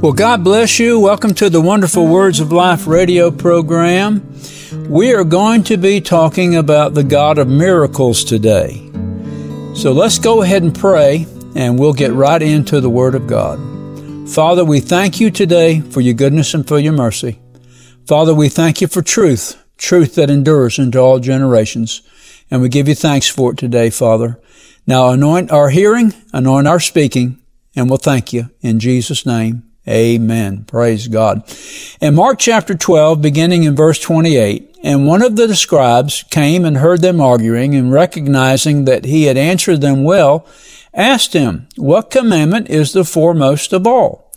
Well, God bless you. Welcome to the Wonderful Words of Life radio program. We are going to be talking about the God of miracles today. So let's go ahead and pray, and we'll get right into the Word of God. Father, we thank you today for your goodness and for your mercy. Father, we thank you for truth, truth that endures into all generations. And we give you thanks for it today, Father. Now anoint our hearing, anoint our speaking, and we'll thank you in Jesus' name. Amen. Praise God. In Mark chapter 12, beginning in verse 28, and one of the scribes came and heard them arguing and recognizing that he had answered them well, asked him, what commandment is the foremost of all?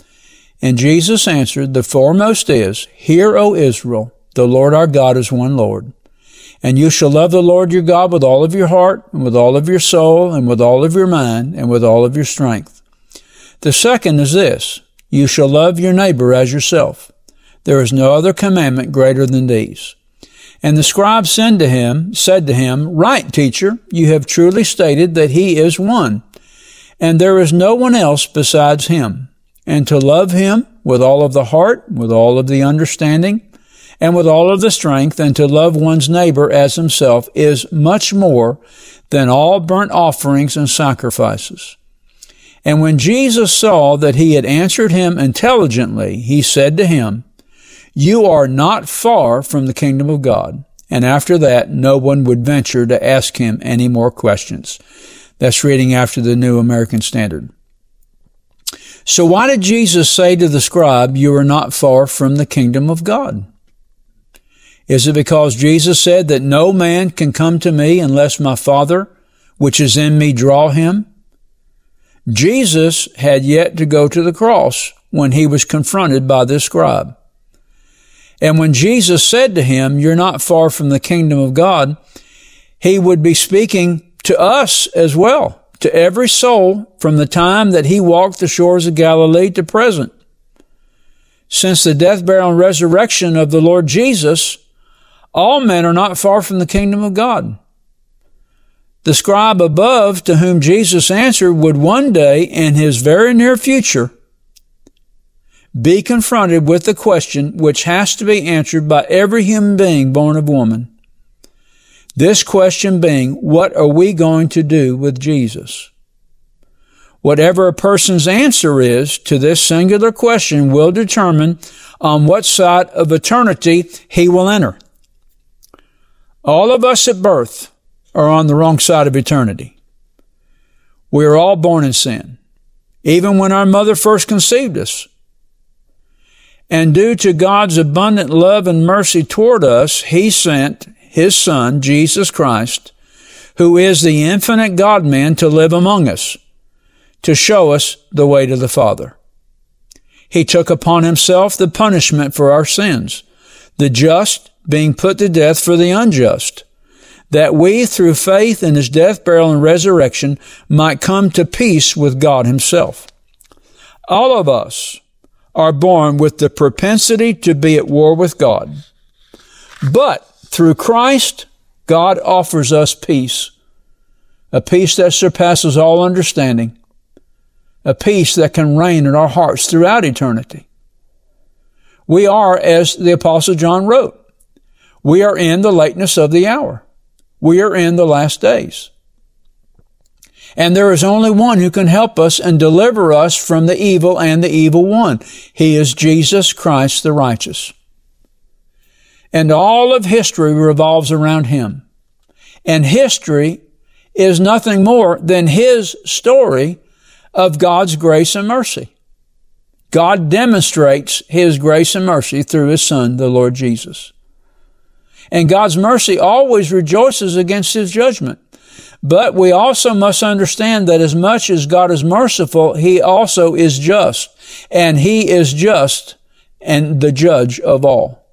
And Jesus answered, the foremost is, Hear, O Israel, the Lord our God is one Lord. And you shall love the Lord your God with all of your heart and with all of your soul and with all of your mind and with all of your strength. The second is this, you shall love your neighbor as yourself. There is no other commandment greater than these. And the scribe said to him, said to him, Right, teacher, you have truly stated that he is one, and there is no one else besides him. And to love him with all of the heart, with all of the understanding, and with all of the strength, and to love one's neighbor as himself is much more than all burnt offerings and sacrifices. And when Jesus saw that he had answered him intelligently, he said to him, You are not far from the kingdom of God. And after that, no one would venture to ask him any more questions. That's reading after the New American Standard. So why did Jesus say to the scribe, You are not far from the kingdom of God? Is it because Jesus said that no man can come to me unless my Father, which is in me, draw him? Jesus had yet to go to the cross when he was confronted by this scribe. And when Jesus said to him, You're not far from the kingdom of God, he would be speaking to us as well, to every soul from the time that he walked the shores of Galilee to present. Since the death, burial, and resurrection of the Lord Jesus, all men are not far from the kingdom of God. The scribe above to whom Jesus answered would one day in his very near future be confronted with the question which has to be answered by every human being born of woman. This question being, what are we going to do with Jesus? Whatever a person's answer is to this singular question will determine on what side of eternity he will enter. All of us at birth are on the wrong side of eternity. We are all born in sin, even when our mother first conceived us. And due to God's abundant love and mercy toward us, He sent His Son, Jesus Christ, who is the infinite God man, to live among us, to show us the way to the Father. He took upon Himself the punishment for our sins, the just being put to death for the unjust that we, through faith in his death, burial, and resurrection, might come to peace with God himself. All of us are born with the propensity to be at war with God. But through Christ, God offers us peace. A peace that surpasses all understanding. A peace that can reign in our hearts throughout eternity. We are, as the apostle John wrote, we are in the lateness of the hour. We are in the last days. And there is only one who can help us and deliver us from the evil and the evil one. He is Jesus Christ the righteous. And all of history revolves around him. And history is nothing more than his story of God's grace and mercy. God demonstrates his grace and mercy through his son, the Lord Jesus. And God's mercy always rejoices against his judgment. But we also must understand that as much as God is merciful, he also is just. And he is just and the judge of all.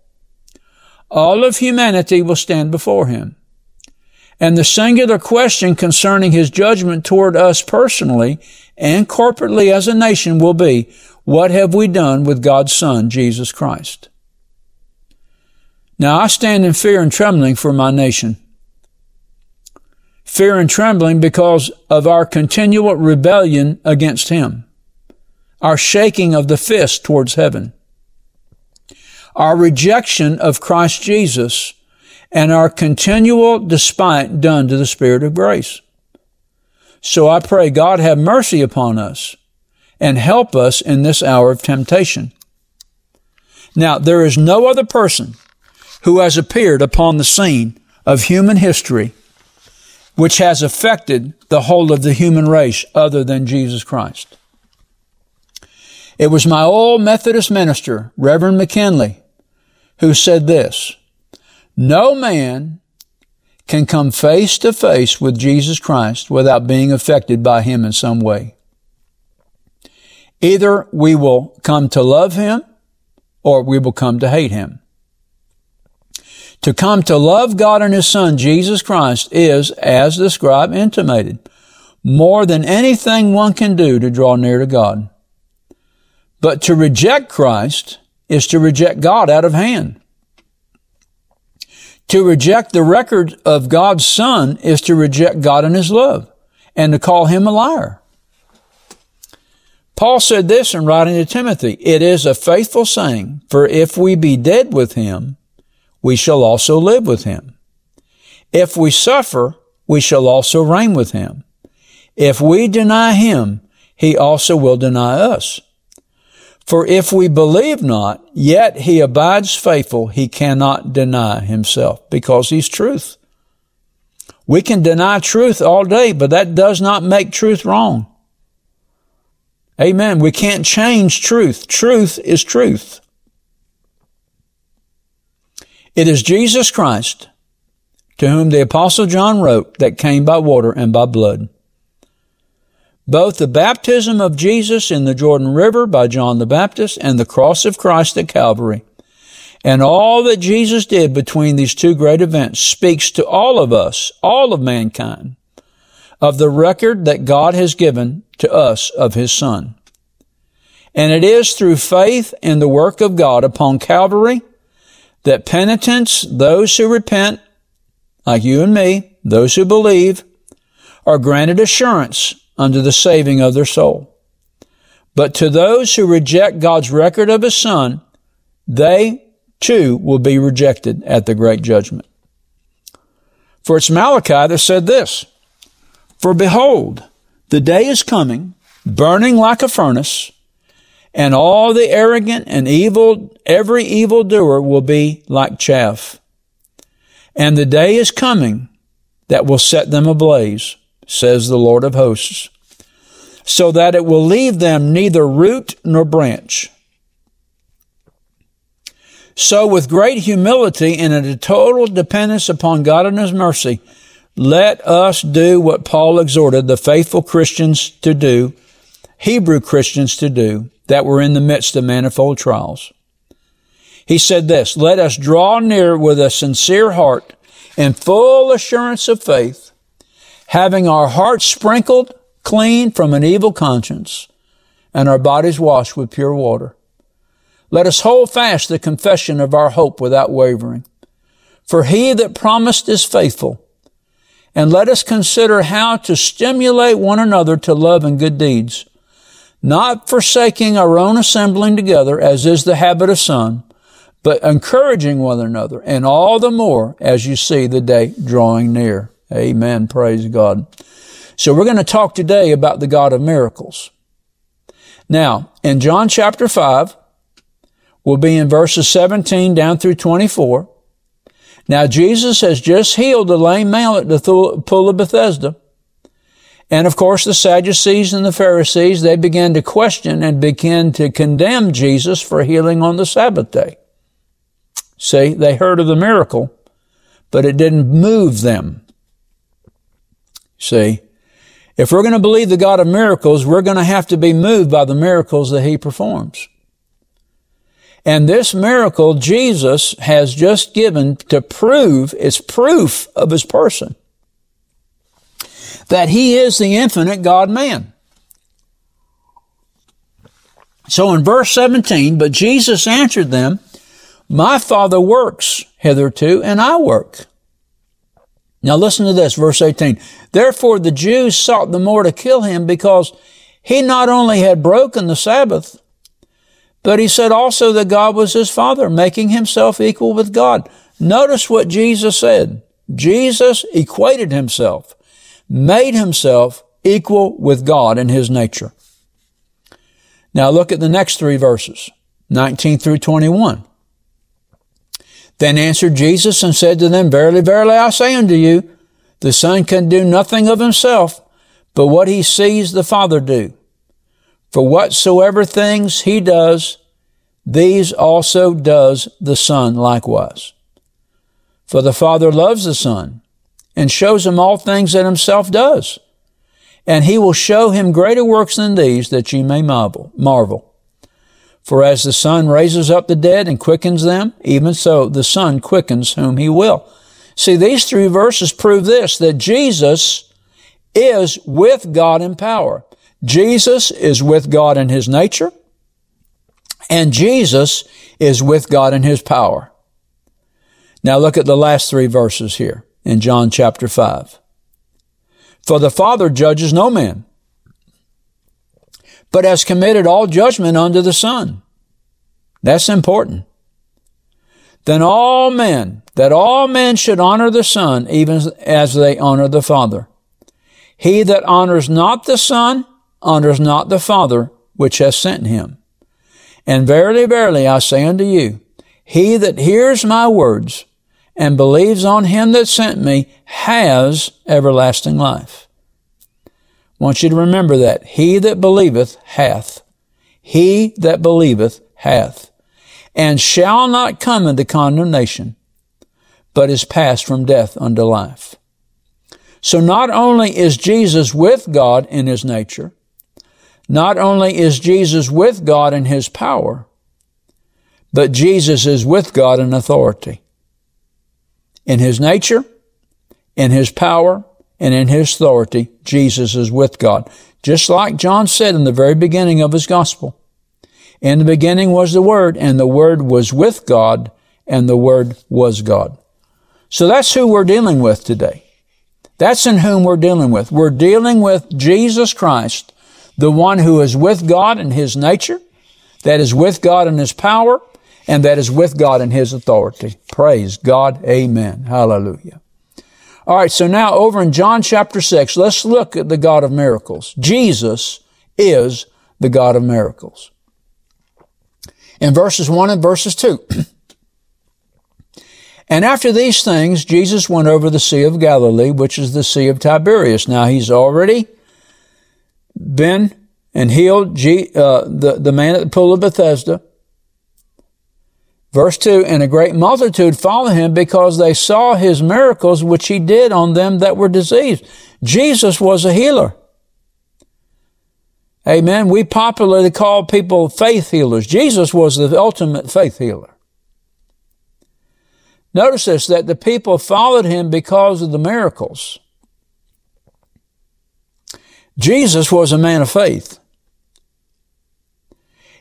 All of humanity will stand before him. And the singular question concerning his judgment toward us personally and corporately as a nation will be, what have we done with God's Son, Jesus Christ? Now I stand in fear and trembling for my nation. Fear and trembling because of our continual rebellion against Him. our shaking of the fist towards heaven, our rejection of Christ Jesus, and our continual despite done to the Spirit of grace. So I pray God have mercy upon us and help us in this hour of temptation. Now, there is no other person who has appeared upon the scene of human history which has affected the whole of the human race other than Jesus Christ. It was my old Methodist minister, Reverend McKinley, who said this, no man can come face to face with Jesus Christ without being affected by him in some way. Either we will come to love him or we will come to hate him. To come to love God and His Son, Jesus Christ, is, as the scribe intimated, more than anything one can do to draw near to God. But to reject Christ is to reject God out of hand. To reject the record of God's Son is to reject God and His love and to call Him a liar. Paul said this in writing to Timothy, it is a faithful saying, for if we be dead with Him, we shall also live with him. If we suffer, we shall also reign with him. If we deny him, he also will deny us. For if we believe not, yet he abides faithful, he cannot deny himself, because he's truth. We can deny truth all day, but that does not make truth wrong. Amen. We can't change truth. Truth is truth. It is Jesus Christ to whom the apostle John wrote that came by water and by blood. Both the baptism of Jesus in the Jordan River by John the Baptist and the cross of Christ at Calvary and all that Jesus did between these two great events speaks to all of us, all of mankind, of the record that God has given to us of His Son. And it is through faith in the work of God upon Calvary that penitents, those who repent, like you and me, those who believe, are granted assurance unto the saving of their soul. But to those who reject God's record of His Son, they too will be rejected at the great judgment. For it's Malachi that said this, For behold, the day is coming, burning like a furnace, and all the arrogant and evil, every evil doer will be like chaff. And the day is coming that will set them ablaze, says the Lord of hosts, so that it will leave them neither root nor branch. So with great humility and a total dependence upon God and His mercy, let us do what Paul exhorted the faithful Christians to do, Hebrew Christians to do, that were in the midst of manifold trials. He said this, let us draw near with a sincere heart and full assurance of faith, having our hearts sprinkled clean from an evil conscience and our bodies washed with pure water. Let us hold fast the confession of our hope without wavering. For he that promised is faithful. And let us consider how to stimulate one another to love and good deeds not forsaking our own assembling together, as is the habit of some, but encouraging one another, and all the more as you see the day drawing near. Amen. Praise God. So we're going to talk today about the God of miracles. Now, in John chapter 5, we'll be in verses 17 down through 24. Now, Jesus has just healed the lame man at the pool of Bethesda. And of course, the Sadducees and the Pharisees, they began to question and begin to condemn Jesus for healing on the Sabbath day. See, they heard of the miracle, but it didn't move them. See, if we're going to believe the God of miracles, we're going to have to be moved by the miracles that he performs. And this miracle Jesus has just given to prove, it's proof of his person that he is the infinite God man. So in verse 17, but Jesus answered them, My Father works hitherto, and I work. Now listen to this, verse 18. Therefore the Jews sought the more to kill him because he not only had broken the Sabbath, but he said also that God was his father, making himself equal with God. Notice what Jesus said. Jesus equated himself, made himself equal with God in his nature. Now look at the next three verses, 19 through 21. Then answered Jesus and said to them, Verily, verily, I say unto you, the Son can do nothing of himself, but what he sees the Father do. For whatsoever things he does, these also does the Son likewise. For the Father loves the Son and shows him all things that himself does. And he will show him greater works than these that ye may marvel. marvel. For as the Son raises up the dead and quickens them, even so the Son quickens whom he will. See, these three verses prove this, that Jesus is with God in power. Jesus is with God in his nature, and Jesus is with God in his power. Now look at the last three verses here in John chapter 5. For the Father judges no man, but has committed all judgment unto the Son. That's important. Then all men, that all men should honor the Son, even as they honor the Father. He that honors not the Son honors not the Father which has sent him. And verily, verily, I say unto you, he that hears my words and believes on him that sent me has everlasting life. I want you to remember that. He that believeth hath. He that believeth hath. And shall not come into condemnation, but is passed from death unto life. So not only is Jesus with God in his nature, not only is Jesus with God in his power, but Jesus is with God in authority. In his nature, in his power, and in his authority, Jesus is with God. Just like John said in the very beginning of his gospel. In the beginning was the Word, and the Word was with God, and the Word was God. So that's who we're dealing with today. That's in whom we're dealing with. We're dealing with Jesus Christ, the one who is with God in his nature, that is with God in his power, and that is with God in his authority. Praise God. Amen. Hallelujah. All right, so now over in John chapter 6, let's look at the God of miracles. Jesus is the God of miracles. In verses 1 and verses 2. and after these things, Jesus went over the Sea of Galilee, which is the Sea of Tiberias. Now he's already been and healed G, uh, the, the man at the pool of Bethesda. Verse 2, and a great multitude followed him because they saw his miracles which he did on them that were diseased. Jesus was a healer. Amen. We popularly call people faith healers. Jesus was the ultimate faith healer. Notice this, that the people followed him because of the miracles. Jesus was a man of faith.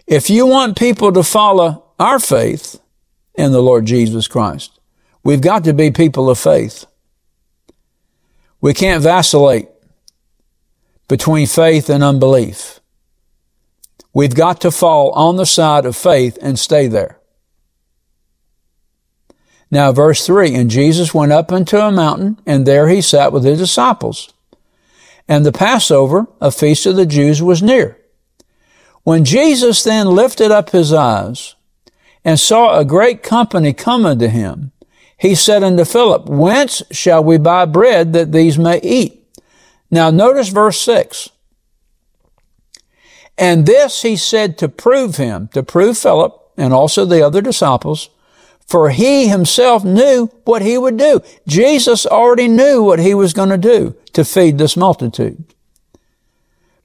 If you want people to follow our faith in the Lord Jesus Christ, we've got to be people of faith. We can't vacillate between faith and unbelief. We've got to fall on the side of faith and stay there. Now, verse 3 And Jesus went up into a mountain, and there he sat with his disciples. And the Passover, a feast of the Jews, was near. When Jesus then lifted up his eyes and saw a great company come unto him, he said unto Philip, Whence shall we buy bread that these may eat? Now notice verse 6. And this he said to prove him, to prove Philip and also the other disciples, for he himself knew what he would do. Jesus already knew what he was going to do to feed this multitude.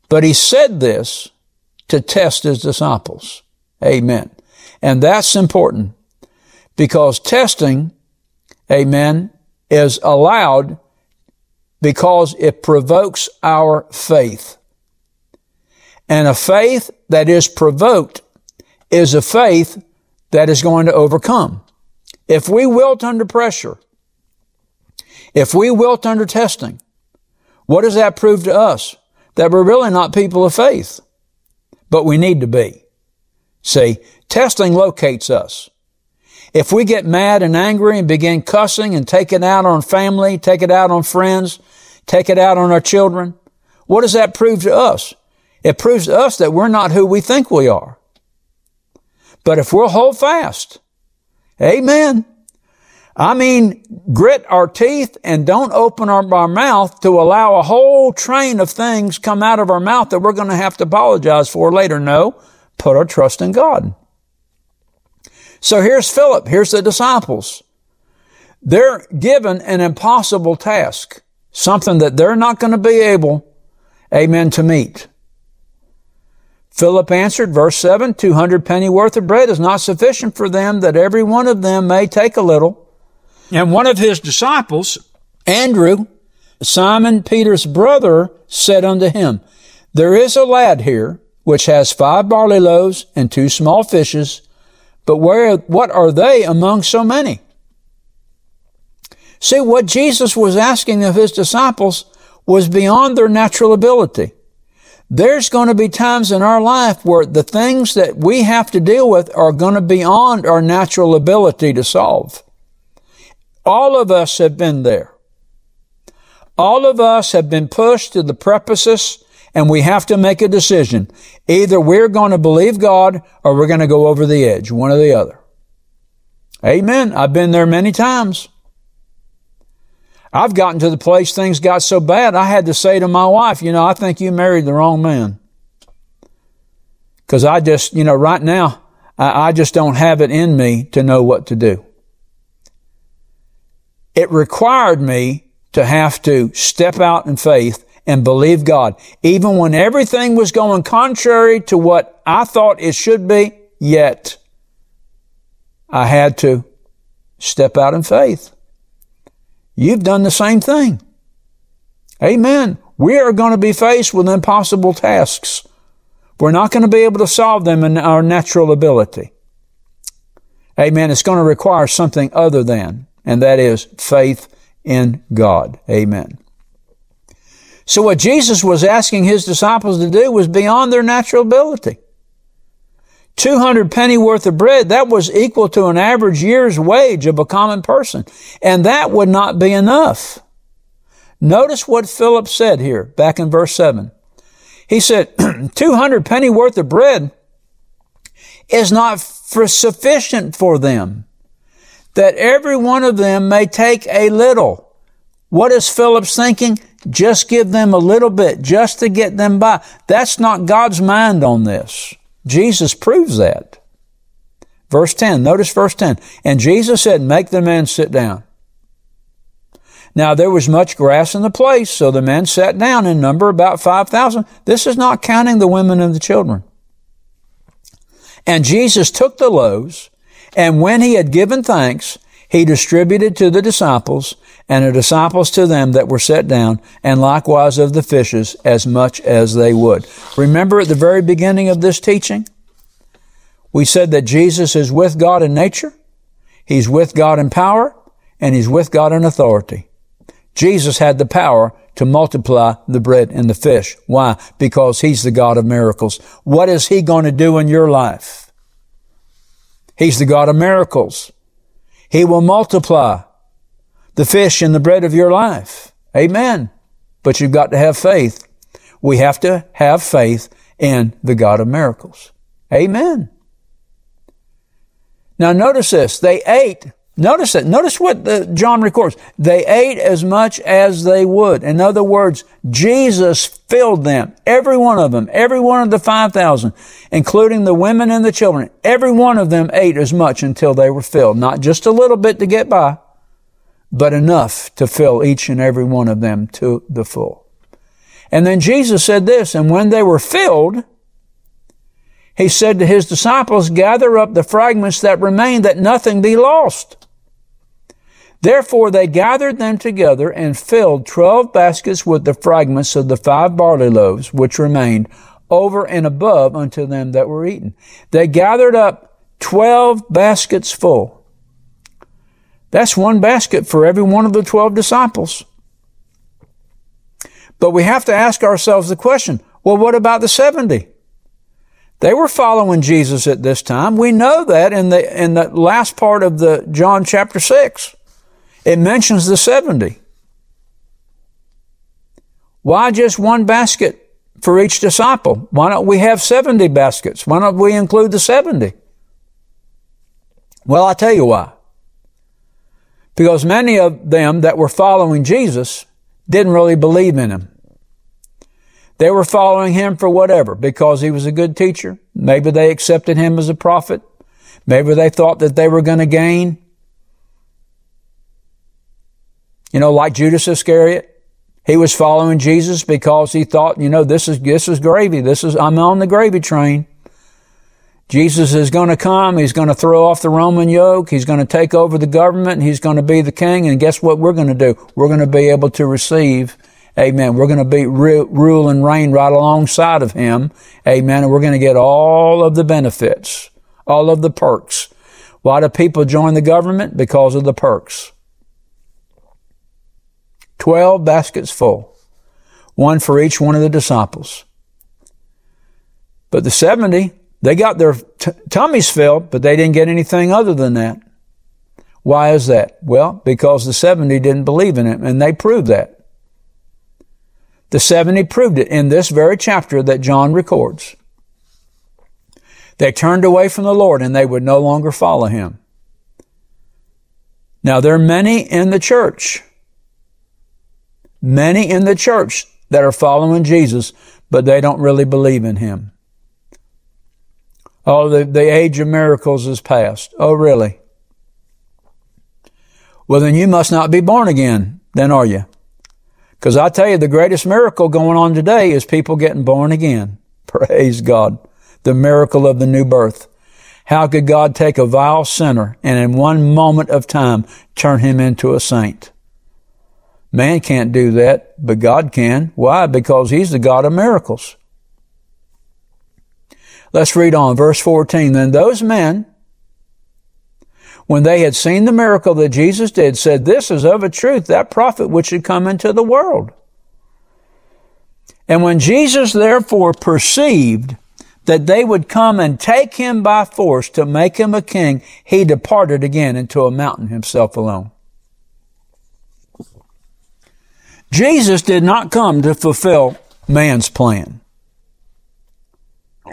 But he said this to test his disciples. Amen. And that's important because testing, amen, is allowed because it provokes our faith. And a faith that is provoked is a faith that is going to overcome. If we wilt under pressure, if we wilt under testing, what does that prove to us? that we're really not people of faith. But we need to be. See, testing locates us. If we get mad and angry and begin cussing and take it out on family, take it out on friends, take it out on our children, what does that prove to us? It proves to us that we're not who we think we are. But if we'll hold fast, amen. I mean, grit our teeth and don't open our, our mouth to allow a whole train of things come out of our mouth that we're going to have to apologize for later. No, put our trust in God. So here's Philip. Here's the disciples. They're given an impossible task, something that they're not going to be able, amen, to meet. Philip answered, verse 7, 200 penny worth of bread is not sufficient for them that every one of them may take a little. And one of his disciples, Andrew, Simon Peter's brother, said unto him, There is a lad here which has five barley loaves and two small fishes, but where, what are they among so many? See, what Jesus was asking of his disciples was beyond their natural ability. There's going to be times in our life where the things that we have to deal with are going to be beyond our natural ability to solve. All of us have been there. All of us have been pushed to the precipice and we have to make a decision. Either we're going to believe God or we're going to go over the edge, one or the other. Amen. I've been there many times. I've gotten to the place things got so bad, I had to say to my wife, you know, I think you married the wrong man. Because I just, you know, right now, I, I just don't have it in me to know what to do. It required me to have to step out in faith and believe God. Even when everything was going contrary to what I thought it should be, yet I had to step out in faith. You've done the same thing. Amen. We are going to be faced with impossible tasks. We're not going to be able to solve them in our natural ability. Amen. It's going to require something other than, and that is faith in God. Amen. So what Jesus was asking his disciples to do was beyond their natural ability. 200 penny worth of bread, that was equal to an average year's wage of a common person. And that would not be enough. Notice what Philip said here, back in verse 7. He said, 200 penny worth of bread is not for sufficient for them, that every one of them may take a little. What is Philip's thinking? Just give them a little bit, just to get them by. That's not God's mind on this. Jesus proves that. Verse 10, notice verse 10. And Jesus said, make the men sit down. Now there was much grass in the place, so the men sat down in number about 5,000. This is not counting the women and the children. And Jesus took the loaves, and when he had given thanks, he distributed to the disciples, and the disciples to them that were set down, and likewise of the fishes as much as they would. Remember at the very beginning of this teaching, we said that Jesus is with God in nature, He's with God in power, and He's with God in authority. Jesus had the power to multiply the bread and the fish. Why? Because He's the God of miracles. What is He going to do in your life? He's the God of miracles. He will multiply the fish and the bread of your life. Amen. But you've got to have faith. We have to have faith in the God of miracles. Amen. Now notice this. They ate. Notice it. Notice what the, John records. They ate as much as they would. In other words, Jesus filled them. Every one of them. Every one of the 5,000, including the women and the children. Every one of them ate as much until they were filled. Not just a little bit to get by but enough to fill each and every one of them to the full. And then Jesus said this, and when they were filled, he said to his disciples, gather up the fragments that remain that nothing be lost. Therefore they gathered them together and filled twelve baskets with the fragments of the five barley loaves which remained over and above unto them that were eaten. They gathered up twelve baskets full. That's one basket for every one of the 12 disciples. But we have to ask ourselves the question, well, what about the 70? They were following Jesus at this time. We know that in the, in the last part of the John chapter 6. It mentions the 70. Why just one basket for each disciple? Why don't we have 70 baskets? Why don't we include the 70? Well, I'll tell you why. Because many of them that were following Jesus didn't really believe in him. They were following him for whatever, because he was a good teacher. Maybe they accepted him as a prophet. Maybe they thought that they were going to gain. You know, like Judas Iscariot. He was following Jesus because he thought, you know, this is, this is gravy. This is, I'm on the gravy train. Jesus is going to come. He's going to throw off the Roman yoke. He's going to take over the government and he's going to be the king. And guess what we're going to do? We're going to be able to receive Amen. We're going to be rule and reign right alongside of him. Amen. And we're going to get all of the benefits, all of the perks. Why do people join the government? Because of the perks. Twelve baskets full. One for each one of the disciples. But the 70, they got their t- tummies filled, but they didn't get anything other than that. Why is that? Well, because the 70 didn't believe in him, and they proved that. The 70 proved it in this very chapter that John records. They turned away from the Lord and they would no longer follow him. Now there are many in the church, many in the church that are following Jesus, but they don't really believe in him. Oh, the, the age of miracles is past. Oh, really? Well, then you must not be born again, then are you? Because I tell you, the greatest miracle going on today is people getting born again. Praise God. The miracle of the new birth. How could God take a vile sinner and in one moment of time turn him into a saint? Man can't do that, but God can. Why? Because He's the God of miracles. Let's read on. Verse 14. Then those men when they had seen the miracle that Jesus did, said, This is of a truth that prophet which should come into the world. And when Jesus therefore perceived that they would come and take him by force to make him a king, he departed again into a mountain himself alone. Jesus did not come to fulfill man's plan.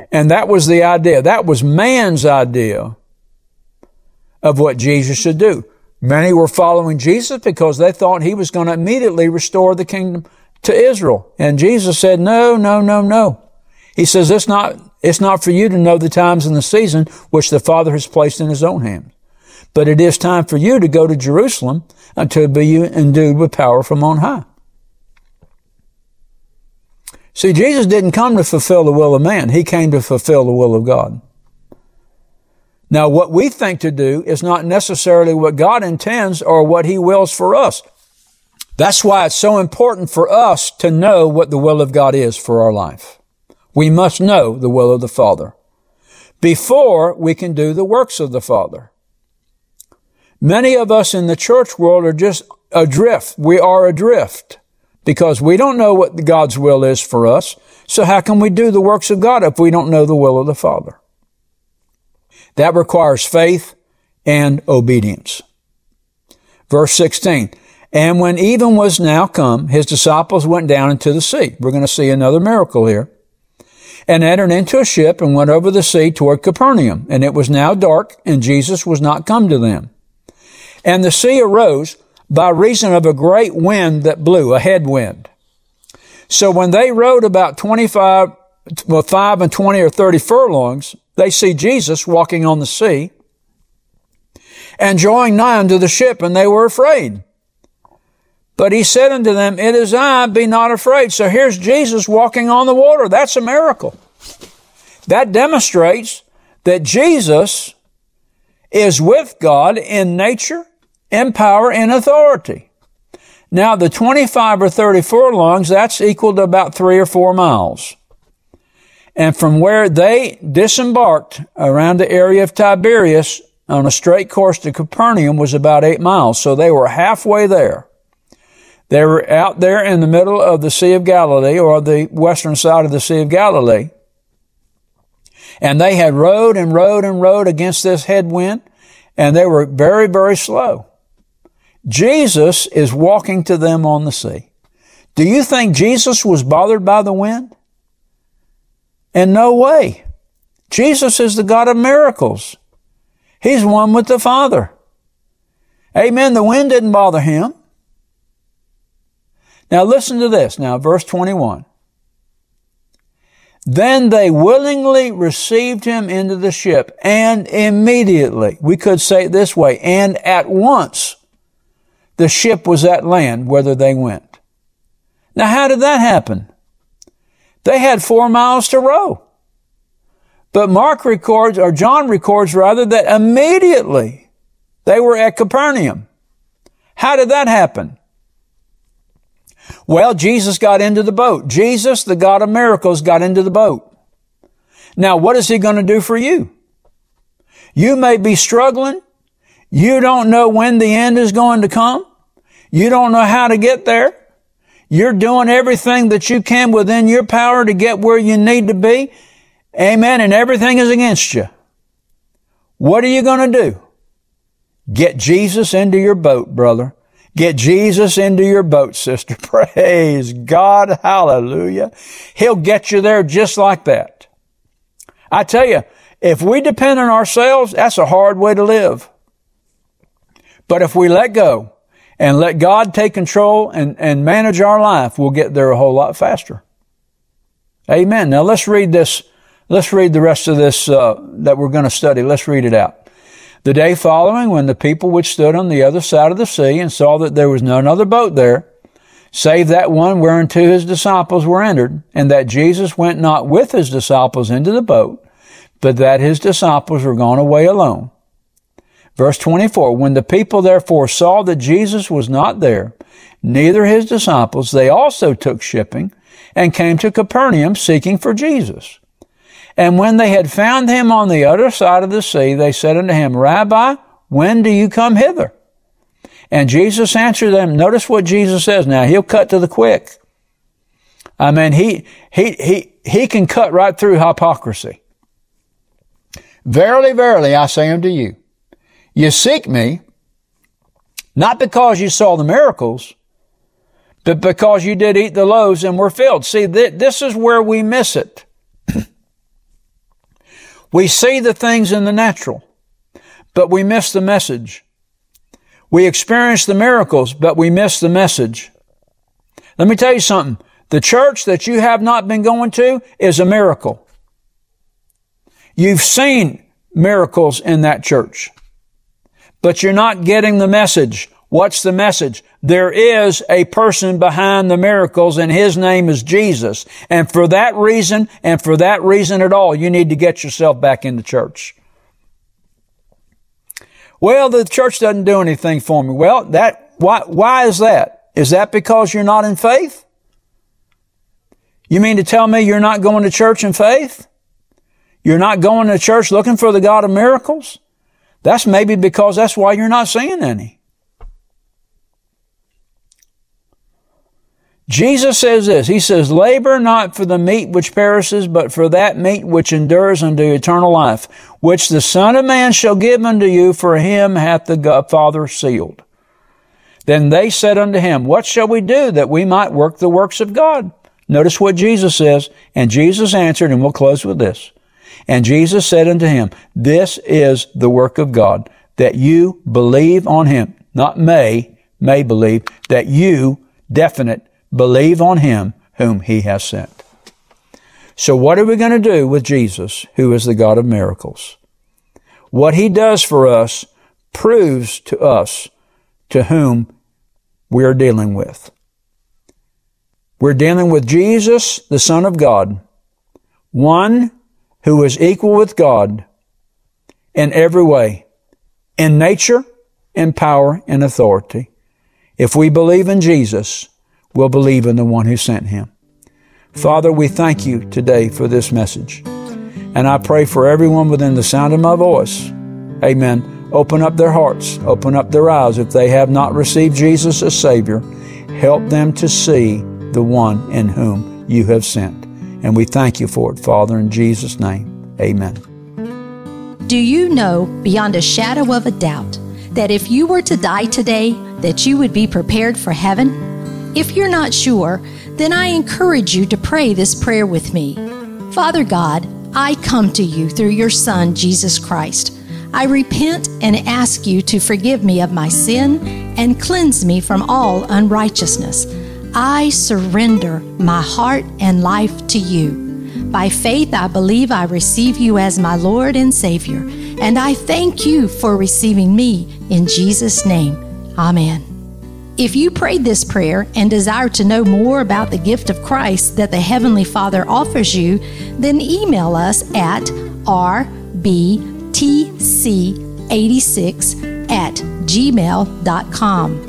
And that was the idea. That was man's idea of what Jesus should do. Many were following Jesus because they thought he was going to immediately restore the kingdom to Israel. And Jesus said, no, no, no, no. He says, it's not, it's not for you to know the times and the season which the Father has placed in his own hands. But it is time for you to go to Jerusalem and to be endued with power from on high. See, Jesus didn't come to fulfill the will of man. He came to fulfill the will of God. Now, what we think to do is not necessarily what God intends or what He wills for us. That's why it's so important for us to know what the will of God is for our life. We must know the will of the Father before we can do the works of the Father. Many of us in the church world are just adrift. We are adrift because we don't know what God's will is for us. So how can we do the works of God if we don't know the will of the Father? That requires faith and obedience. Verse 16. And when even was now come, his disciples went down into the sea. We're going to see another miracle here. And entered into a ship and went over the sea toward Capernaum. And it was now dark and Jesus was not come to them. And the sea arose by reason of a great wind that blew, a headwind. So when they rowed about 25, well, 5 and 20 or 30 furlongs, they see Jesus walking on the sea and drawing nigh unto the ship, and they were afraid. But he said unto them, It is I, be not afraid. So here's Jesus walking on the water. That's a miracle. That demonstrates that Jesus is with God in nature, in power, in authority. Now, the 25 or 30 furlongs, that's equal to about three or four miles. And from where they disembarked around the area of Tiberias on a straight course to Capernaum was about eight miles. So they were halfway there. They were out there in the middle of the Sea of Galilee or the western side of the Sea of Galilee. And they had rowed and rowed and rowed against this headwind and they were very, very slow. Jesus is walking to them on the sea. Do you think Jesus was bothered by the wind? In no way. Jesus is the God of miracles. He's one with the Father. Amen. The wind didn't bother him. Now listen to this. Now, verse 21. Then they willingly received him into the ship and immediately, we could say it this way, and at once the ship was at land whither they went. Now how did that happen? They had four miles to row. But Mark records, or John records rather, that immediately they were at Capernaum. How did that happen? Well, Jesus got into the boat. Jesus, the God of miracles, got into the boat. Now, what is he going to do for you? You may be struggling. You don't know when the end is going to come. You don't know how to get there. You're doing everything that you can within your power to get where you need to be. Amen. And everything is against you. What are you going to do? Get Jesus into your boat, brother. Get Jesus into your boat, sister. Praise God. Hallelujah. He'll get you there just like that. I tell you, if we depend on ourselves, that's a hard way to live. But if we let go and let God take control and, and manage our life, we'll get there a whole lot faster. Amen. Now let's read this. Let's read the rest of this uh, that we're going to study. Let's read it out. The day following, when the people which stood on the other side of the sea and saw that there was none other boat there, save that one whereunto his disciples were entered, and that Jesus went not with his disciples into the boat, but that his disciples were gone away alone. Verse 24, when the people therefore saw that Jesus was not there, neither his disciples, they also took shipping and came to Capernaum seeking for Jesus. And when they had found him on the other side of the sea, they said unto him, Rabbi, when do you come hither? And Jesus answered them. Notice what Jesus says now. He'll cut to the quick. I mean, he, he, he, he can cut right through hypocrisy. Verily, verily, I say unto you, you seek me, not because you saw the miracles, but because you did eat the loaves and were filled. See, th- this is where we miss it. We see the things in the natural, but we miss the message. We experience the miracles, but we miss the message. Let me tell you something. The church that you have not been going to is a miracle. You've seen miracles in that church, but you're not getting the message. What's the message? There is a person behind the miracles and his name is Jesus. And for that reason and for that reason at all, you need to get yourself back in the church. Well, the church doesn't do anything for me. Well, that, why, why is that? Is that because you're not in faith? You mean to tell me you're not going to church in faith? You're not going to church looking for the God of miracles? That's maybe because that's why you're not seeing any. Jesus says this. He says, labor not for the meat which perishes, but for that meat which endures unto eternal life, which the Son of Man shall give unto you, for him hath the Father sealed. Then they said unto him, What shall we do that we might work the works of God? Notice what Jesus says. And Jesus answered, and we'll close with this. And Jesus said unto him, This is the work of God, that you believe on him, not may, may believe, that you, definite, Believe on him whom he has sent. So what are we going to do with Jesus, who is the God of miracles? What he does for us proves to us to whom we are dealing with. We're dealing with Jesus, the Son of God, one who is equal with God in every way, in nature, in power, in authority. If we believe in Jesus, we will believe in the one who sent him. Father, we thank you today for this message. And I pray for everyone within the sound of my voice. Amen. Open up their hearts, open up their eyes if they have not received Jesus as Savior. Help them to see the one in whom you have sent. And we thank you for it, Father, in Jesus' name. Amen. Do you know beyond a shadow of a doubt that if you were to die today, that you would be prepared for heaven? If you're not sure, then I encourage you to pray this prayer with me. Father God, I come to you through your Son, Jesus Christ. I repent and ask you to forgive me of my sin and cleanse me from all unrighteousness. I surrender my heart and life to you. By faith, I believe I receive you as my Lord and Savior, and I thank you for receiving me in Jesus' name. Amen. If you prayed this prayer and desire to know more about the gift of Christ that the Heavenly Father offers you, then email us at rbtc86 at gmail.com.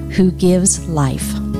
who gives life.